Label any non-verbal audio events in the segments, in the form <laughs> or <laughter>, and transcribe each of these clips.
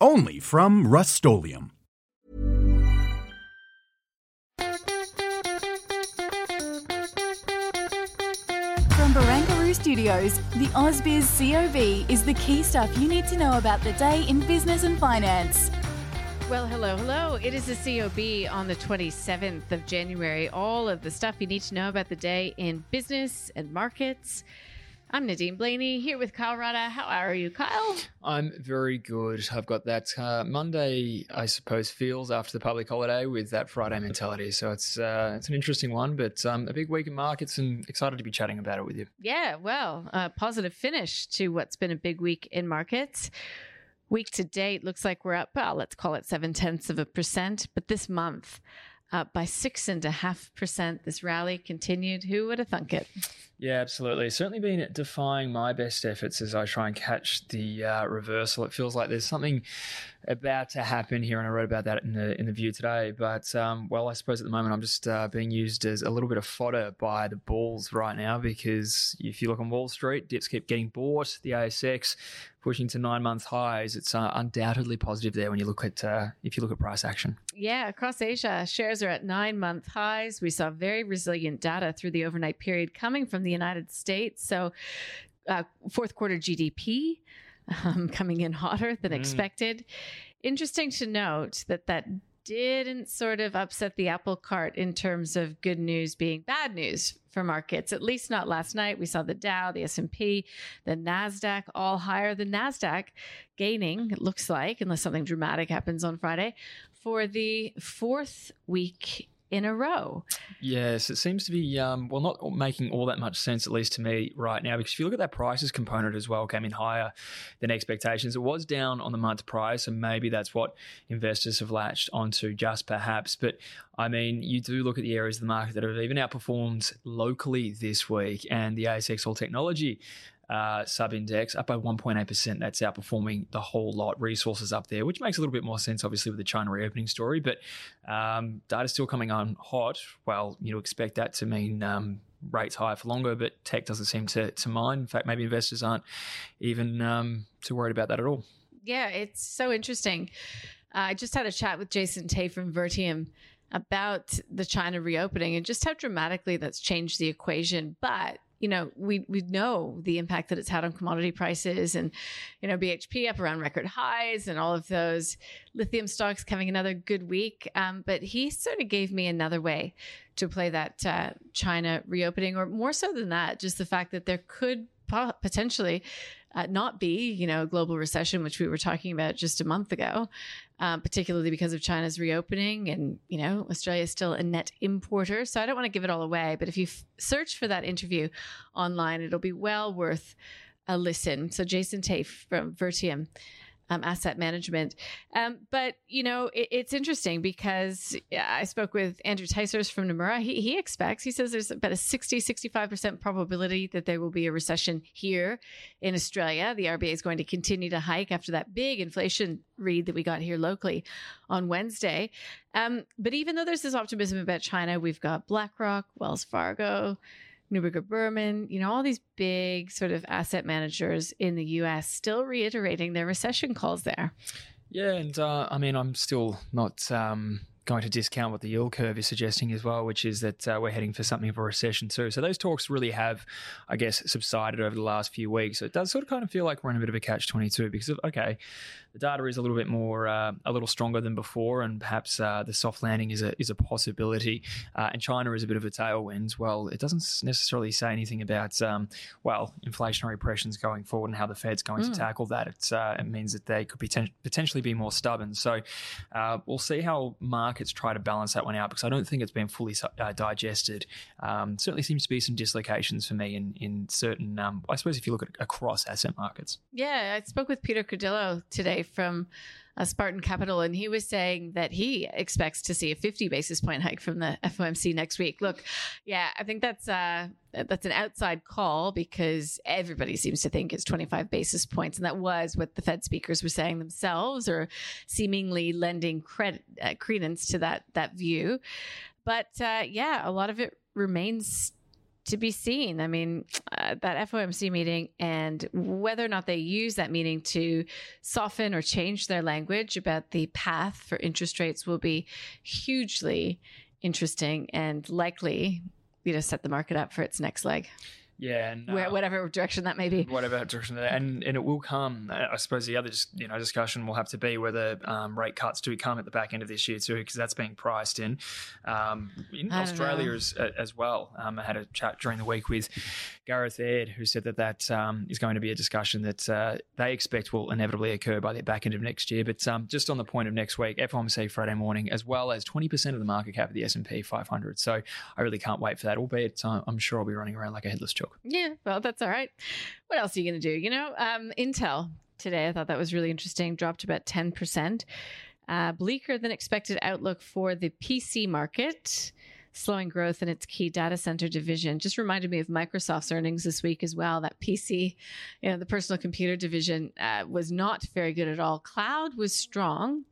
Only from Rust-Oleum From Barangaroo Studios, the AusBiz COB is the key stuff you need to know about the day in business and finance. Well, hello, hello. It is the COB on the 27th of January. All of the stuff you need to know about the day in business and markets. I'm Nadine Blayney here with Kyle Rodda. How are you, Kyle? I'm very good. I've got that uh, Monday, I suppose, feels after the public holiday with that Friday mentality. So it's uh, it's an interesting one, but um, a big week in markets and excited to be chatting about it with you. Yeah, well, a positive finish to what's been a big week in markets. Week to date looks like we're up, well, let's call it seven tenths of a percent, but this month, up by six and a half percent. This rally continued. Who would have thunk it? Yeah, absolutely. certainly been defying my best efforts as I try and catch the uh, reversal. It feels like there's something about to happen here, and I wrote about that in the in the View today. But um, well, I suppose at the moment I'm just uh, being used as a little bit of fodder by the bulls right now because if you look on Wall Street, dips keep getting bought. The ASX pushing to nine month highs. It's uh, undoubtedly positive there when you look at uh, if you look at price action. Yeah, across Asia, shares are at nine month highs. We saw very resilient data through the overnight period coming from the United States. So, uh, fourth quarter GDP um, <laughs> coming in hotter than mm. expected. Interesting to note that that didn't sort of upset the apple cart in terms of good news being bad news for markets at least not last night we saw the dow the s&p the nasdaq all higher the nasdaq gaining it looks like unless something dramatic happens on friday for the fourth week in a row. Yes, it seems to be, um, well, not making all that much sense, at least to me right now, because if you look at that prices component as well, came in higher than expectations. It was down on the month prior, so maybe that's what investors have latched onto just perhaps. But I mean, you do look at the areas of the market that have even outperformed locally this week, and the ASX All Technology uh, sub index up by 1.8%. That's outperforming the whole lot. Resources up there, which makes a little bit more sense, obviously, with the China reopening story. But um, data still coming on hot. Well, you know, expect that to mean um, rates higher for longer, but tech doesn't seem to, to mind. In fact, maybe investors aren't even um, too worried about that at all. Yeah, it's so interesting. Uh, I just had a chat with Jason Teh from Vertium about the China reopening and just how dramatically that's changed the equation. But you know, we we know the impact that it's had on commodity prices and, you know, BHP up around record highs and all of those lithium stocks having another good week. Um, but he sort of gave me another way to play that uh, China reopening, or more so than that, just the fact that there could potentially uh, not be, you know, a global recession, which we were talking about just a month ago, um, particularly because of China's reopening. And, you know, Australia is still a net importer. So I don't want to give it all away. But if you f- search for that interview online, it'll be well worth a listen. So Jason Teh from Vertium um, asset management. Um, but you know, it, it's interesting because I spoke with Andrew Ticehurst from Nomura. He, he expects, he says there's about a 60, 65% probability that there will be a recession here in Australia. The RBA is going to continue to hike after that big inflation read that we got here locally on Wednesday. Um, but even though there's this optimism about China, we've got BlackRock, Wells Fargo, Neuberger Berman, you know, all these big sort of asset managers in the US still reiterating their recession calls there. Yeah, and uh, I mean, I'm still not um, going to discount what the yield curve is suggesting as well, which is that uh, we're heading for something of a recession too. So those talks really have, I guess, subsided over the last few weeks. So it does sort of kind of feel like we're in a bit of a catch 22 because, of, okay, the data is a little bit more, uh, a little stronger than before, and perhaps uh, the soft landing is a is a possibility. Uh, and China is a bit of a tailwind. Well, it doesn't necessarily say anything about um, well inflationary pressures going forward and how the Fed's going mm. to tackle that. It, uh, it means that they could poten- potentially be more stubborn. So uh, we'll see how markets try to balance that one out because I don't think it's been fully uh, digested. Um, certainly seems to be some dislocations for me in in certain. Um, I suppose if you look at across asset markets. Yeah, I spoke with Peter Cardillo today from uh, Spartan Capital, and he was saying that he expects to see a 50 basis point hike from the FOMC next week. Look, yeah, I think that's uh, that's an outside call because everybody seems to think it's 25 basis points, and that was what the Fed speakers were saying themselves, or seemingly lending credit uh, credence to that that view. But uh, yeah, a lot of it remains to be seen. I mean, uh, that FOMC meeting and whether or not they use that meeting to soften or change their language about the path for interest rates will be hugely interesting and likely, you know, set the market up for its next leg. Yeah, and, uh, whatever direction that may be. Whatever direction, that, and and it will come. I suppose the other you know discussion will have to be whether um, rate cuts do come at the back end of this year too, because that's being priced in. Um, in Australia as, as well. Um, I had a chat during the week with Gareth Aird, who said that that um, is going to be a discussion that uh, they expect will inevitably occur by the back end of next year. But um, just on the point of next week, FOMC Friday morning, as well as twenty percent of the market cap of the S and P 500. So I really can't wait for that. Albeit uh, I'm sure I'll be running around like a headless chook. Yeah, well, that's all right. What else are you going to do? You know, um, Intel today, I thought that was really interesting, dropped about 10%. Uh, bleaker than expected outlook for the PC market, slowing growth in its key data center division. Just reminded me of Microsoft's earnings this week as well. That PC, you know, the personal computer division uh, was not very good at all. Cloud was strong,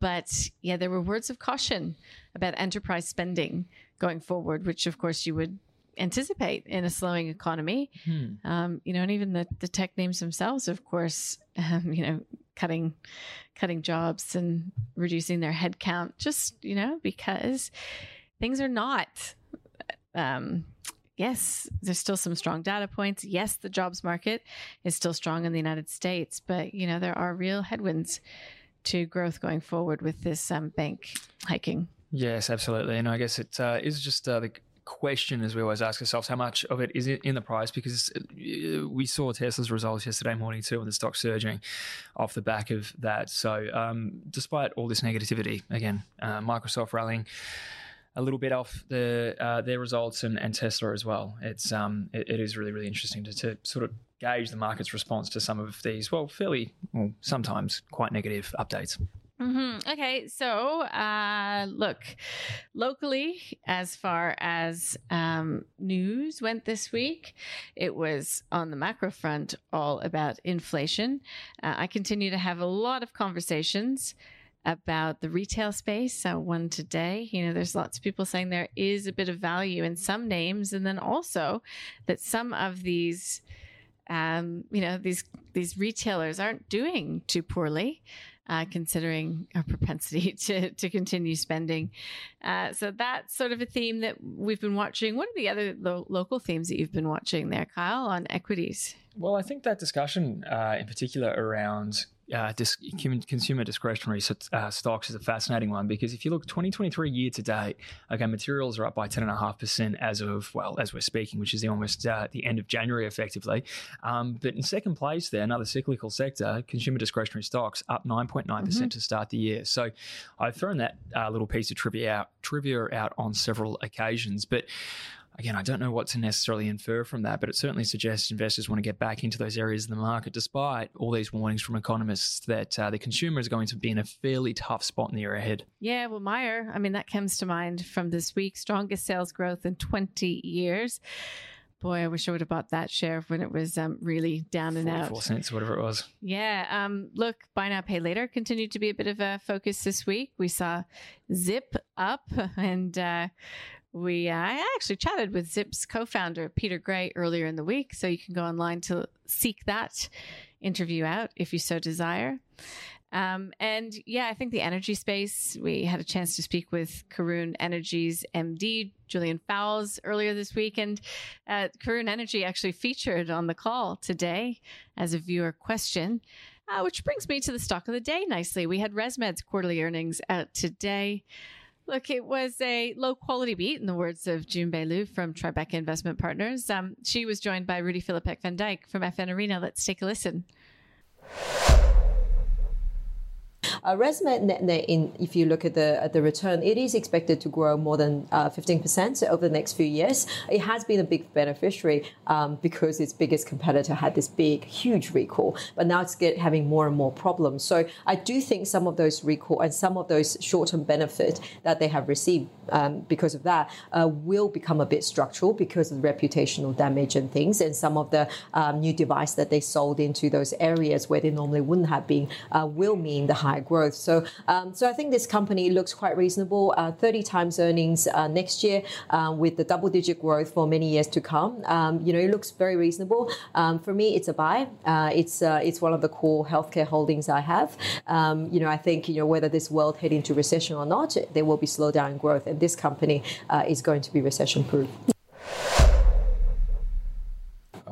but yeah, there were words of caution about enterprise spending going forward, which of course you would anticipate in a slowing economy. Hmm. Um, you know, and even the, the tech names themselves, of course, <laughs> um, you know, cutting cutting jobs and reducing their headcount, just you know, because things are not. Um, yes, there's still some strong data points. Yes, the jobs market is still strong in the United States, but you know there are real headwinds to growth going forward with this um, bank hiking. Yes, absolutely, and I guess it uh, is just uh, the question, as we always ask ourselves, how much of it is in the price? Because uh, we saw Tesla's results yesterday morning too, and the stock surging off the back of that. So, um, despite all this negativity, again, uh, Microsoft rallying a little bit off the uh, their results and, and, Tesla as well. It's um, it, it is really really interesting to, to sort of gauge the market's response to some of these, well, fairly, well, sometimes quite negative updates. Mm-hmm. Okay, so uh, look, locally, as far as um, news went this week, it was on the macro front all about inflation. Uh, I continue to have a lot of conversations about the retail space. Uh, one today, you know, there's lots of people saying there is a bit of value in some names, and then also that some of these. Um, you know these these retailers aren't doing too poorly uh, considering our propensity <laughs> to, to continue spending. Uh, so that's sort of a theme that we've been watching. What are the other lo- local themes that you've been watching there, Kyle, on equities? Well, I think that discussion uh, in particular around uh, dis- consumer discretionary uh, stocks is a fascinating one because if you look 2023 year to date, okay, materials are up by 10.5% as of, well, as we're speaking, which is the almost uh, the end of January effectively. Um, but in second place there, another cyclical sector, consumer discretionary stocks up 9.9% mm-hmm. to start the year. So I've thrown that uh, little piece of trivia out, trivia out on several occasions. But again, I don't know what to necessarily infer from that, but it certainly suggests investors want to get back into those areas of the market, despite all these warnings from economists that uh, the consumer is going to be in a fairly tough spot in the year ahead. Yeah, well, Myer, I mean, that comes to mind from this week strongest sales growth in 20 years. Boy, I wish I would have bought that share when it was um, really down and out. Four cents, whatever it was. Yeah. Um, look, buy now, pay later continued to be a bit of a focus this week. We saw Zip up <laughs> and uh, we uh, I actually chatted with Zip's co-founder Peter Gray earlier in the week, so you can go online to seek that interview out if you so desire. Um, and yeah, I think the energy space, we had a chance to speak with Karoon Energy's MD, Julian Fowles, earlier this week. And uh, Karoon Energy actually featured on the call today as a viewer question, uh, which brings me to the stock of the day nicely. We had ResMed's quarterly earnings out today. Look, it was a low quality beat, in the words of Jun Bei Liu from Tribeca Investment Partners. Um, she was joined by Rudi Filapek-Vandyck from FN Arena. Let's take a listen. Uh, ResMed in, if you look at the at the return, it is expected to grow more than uh, 15% over the next few years. It has been a big beneficiary um, because its biggest competitor had this big, huge recall, but now it's get, having more and more problems. So I do think some of those recall and some of those short-term benefit that they have received um, because of that uh, will become a bit structural because of the reputational damage and things, and some of the um, new device that they sold into those areas where they normally wouldn't have been uh, will mean the higher growth. So, um, so I think this company looks quite reasonable. Uh, 30 times earnings uh, next year uh, with the double-digit growth for many years to come. Um, you know, it looks very reasonable. Um, for me, it's a buy. Uh, it's it's one of the core healthcare holdings I have. Um, you know, I think you know whether this world head into recession or not, there will be slowdown in growth, and this company is going to be recession-proof.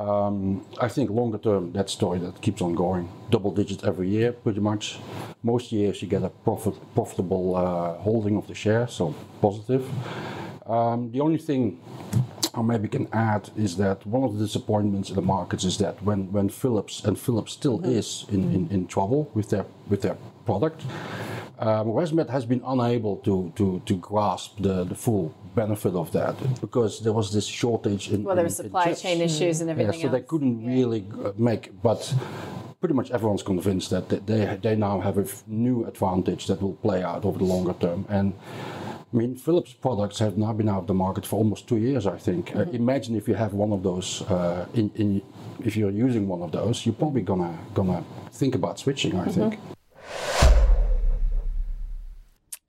Um, I think longer term, that story that keeps on going, double digit every year, pretty much. Most years you get a profit, profitable uh, holding of the share, so positive. Um, the only thing I maybe can add is that one of the disappointments in the markets is that when, when Philips and Philips still mm-hmm. is in, in, in trouble with their with their product, um, ResMed has been unable to, to, to grasp the, the full benefit of that because there was this shortage in. Well, there were supply chain issues and everything. Yeah, so else. they couldn't yeah. really uh, make, but pretty much everyone's convinced that they, they now have a new advantage that will play out over the longer term. And I mean, Philips products have now been out of the market for almost two years, I think. Uh, mm-hmm. Uh, imagine if you have one of those uh, in, in, if you're using one of those, you're probably gonna gonna think about switching. I mm-hmm. think.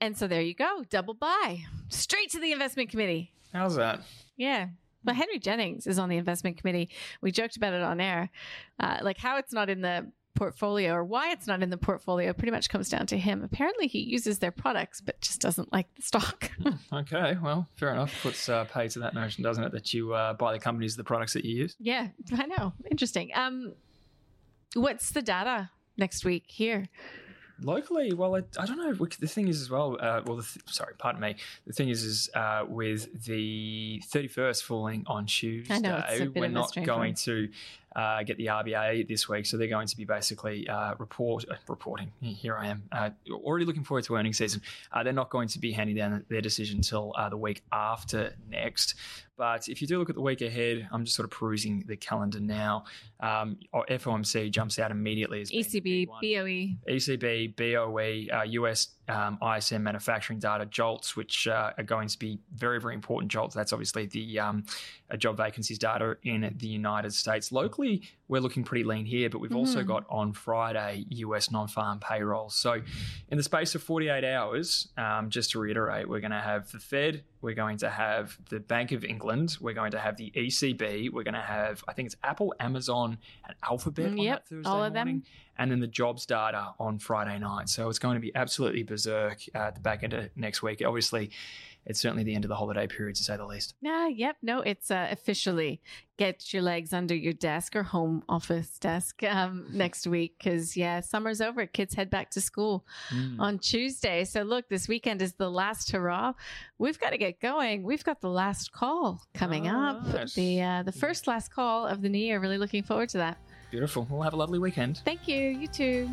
And so there you go, double buy, straight to the investment committee. How's that? Yeah. But Henry Jennings is on the investment committee. We joked about it on air. Uh, like how it's not in the portfolio or why it's not in the portfolio pretty much comes down to him. Apparently, he uses their products, but just doesn't like the stock. Hmm, okay, well, fair enough. Puts uh, pay to that notion, doesn't it? That you uh, buy the companies, the products that you use. Yeah, I know. Interesting. Um, what's the data next week here? Locally, well, I, I, don't know. The thing is, as well. Uh, well, th- sorry, pardon me. The thing is, is uh, with the thirty first falling on Tuesday, we're not going to uh, get the RBA this week, so they're going to be basically uh, report uh, reporting. Here I am, uh, already looking forward to earnings season. Uh, they're not going to be handing down their decision until uh, the week after next. But if you do look at the week ahead, I'm just sort of perusing the calendar now. Um, FOMC jumps out immediately as ECB, BOE, ECB, BOE, US um, ISM manufacturing data, JOLTS, which uh, are going to be very, very important. JOLTS, that's obviously the um, job vacancies data in the United States. Locally, we're looking pretty lean here, but we've mm-hmm. also got on Friday US non farm payrolls. So, in the space of 48 hours, um, just to reiterate, we're going to have the Fed, we're going to have the Bank of England, we're going to have the ECB, we're going to have, I think it's Apple, Amazon, and Alphabet mm, yep, that Thursday all of morning. Them and then the jobs data on Friday night. So it's going to be absolutely berserk at the back end of next week. Obviously, it's certainly the end of the holiday period, to say the least. Yeah, yep. No, it's uh, officially get your legs under your desk or home office desk um, <laughs> next week because, yeah, summer's over. Kids head back to school mm. on Tuesday. So, look, this weekend is the last hurrah. We've got to get going. We've got the last call coming oh, up. Nice. The uh, the first last call of the new year. Really looking forward to that. Beautiful. We'll have a lovely weekend. Thank you. You too.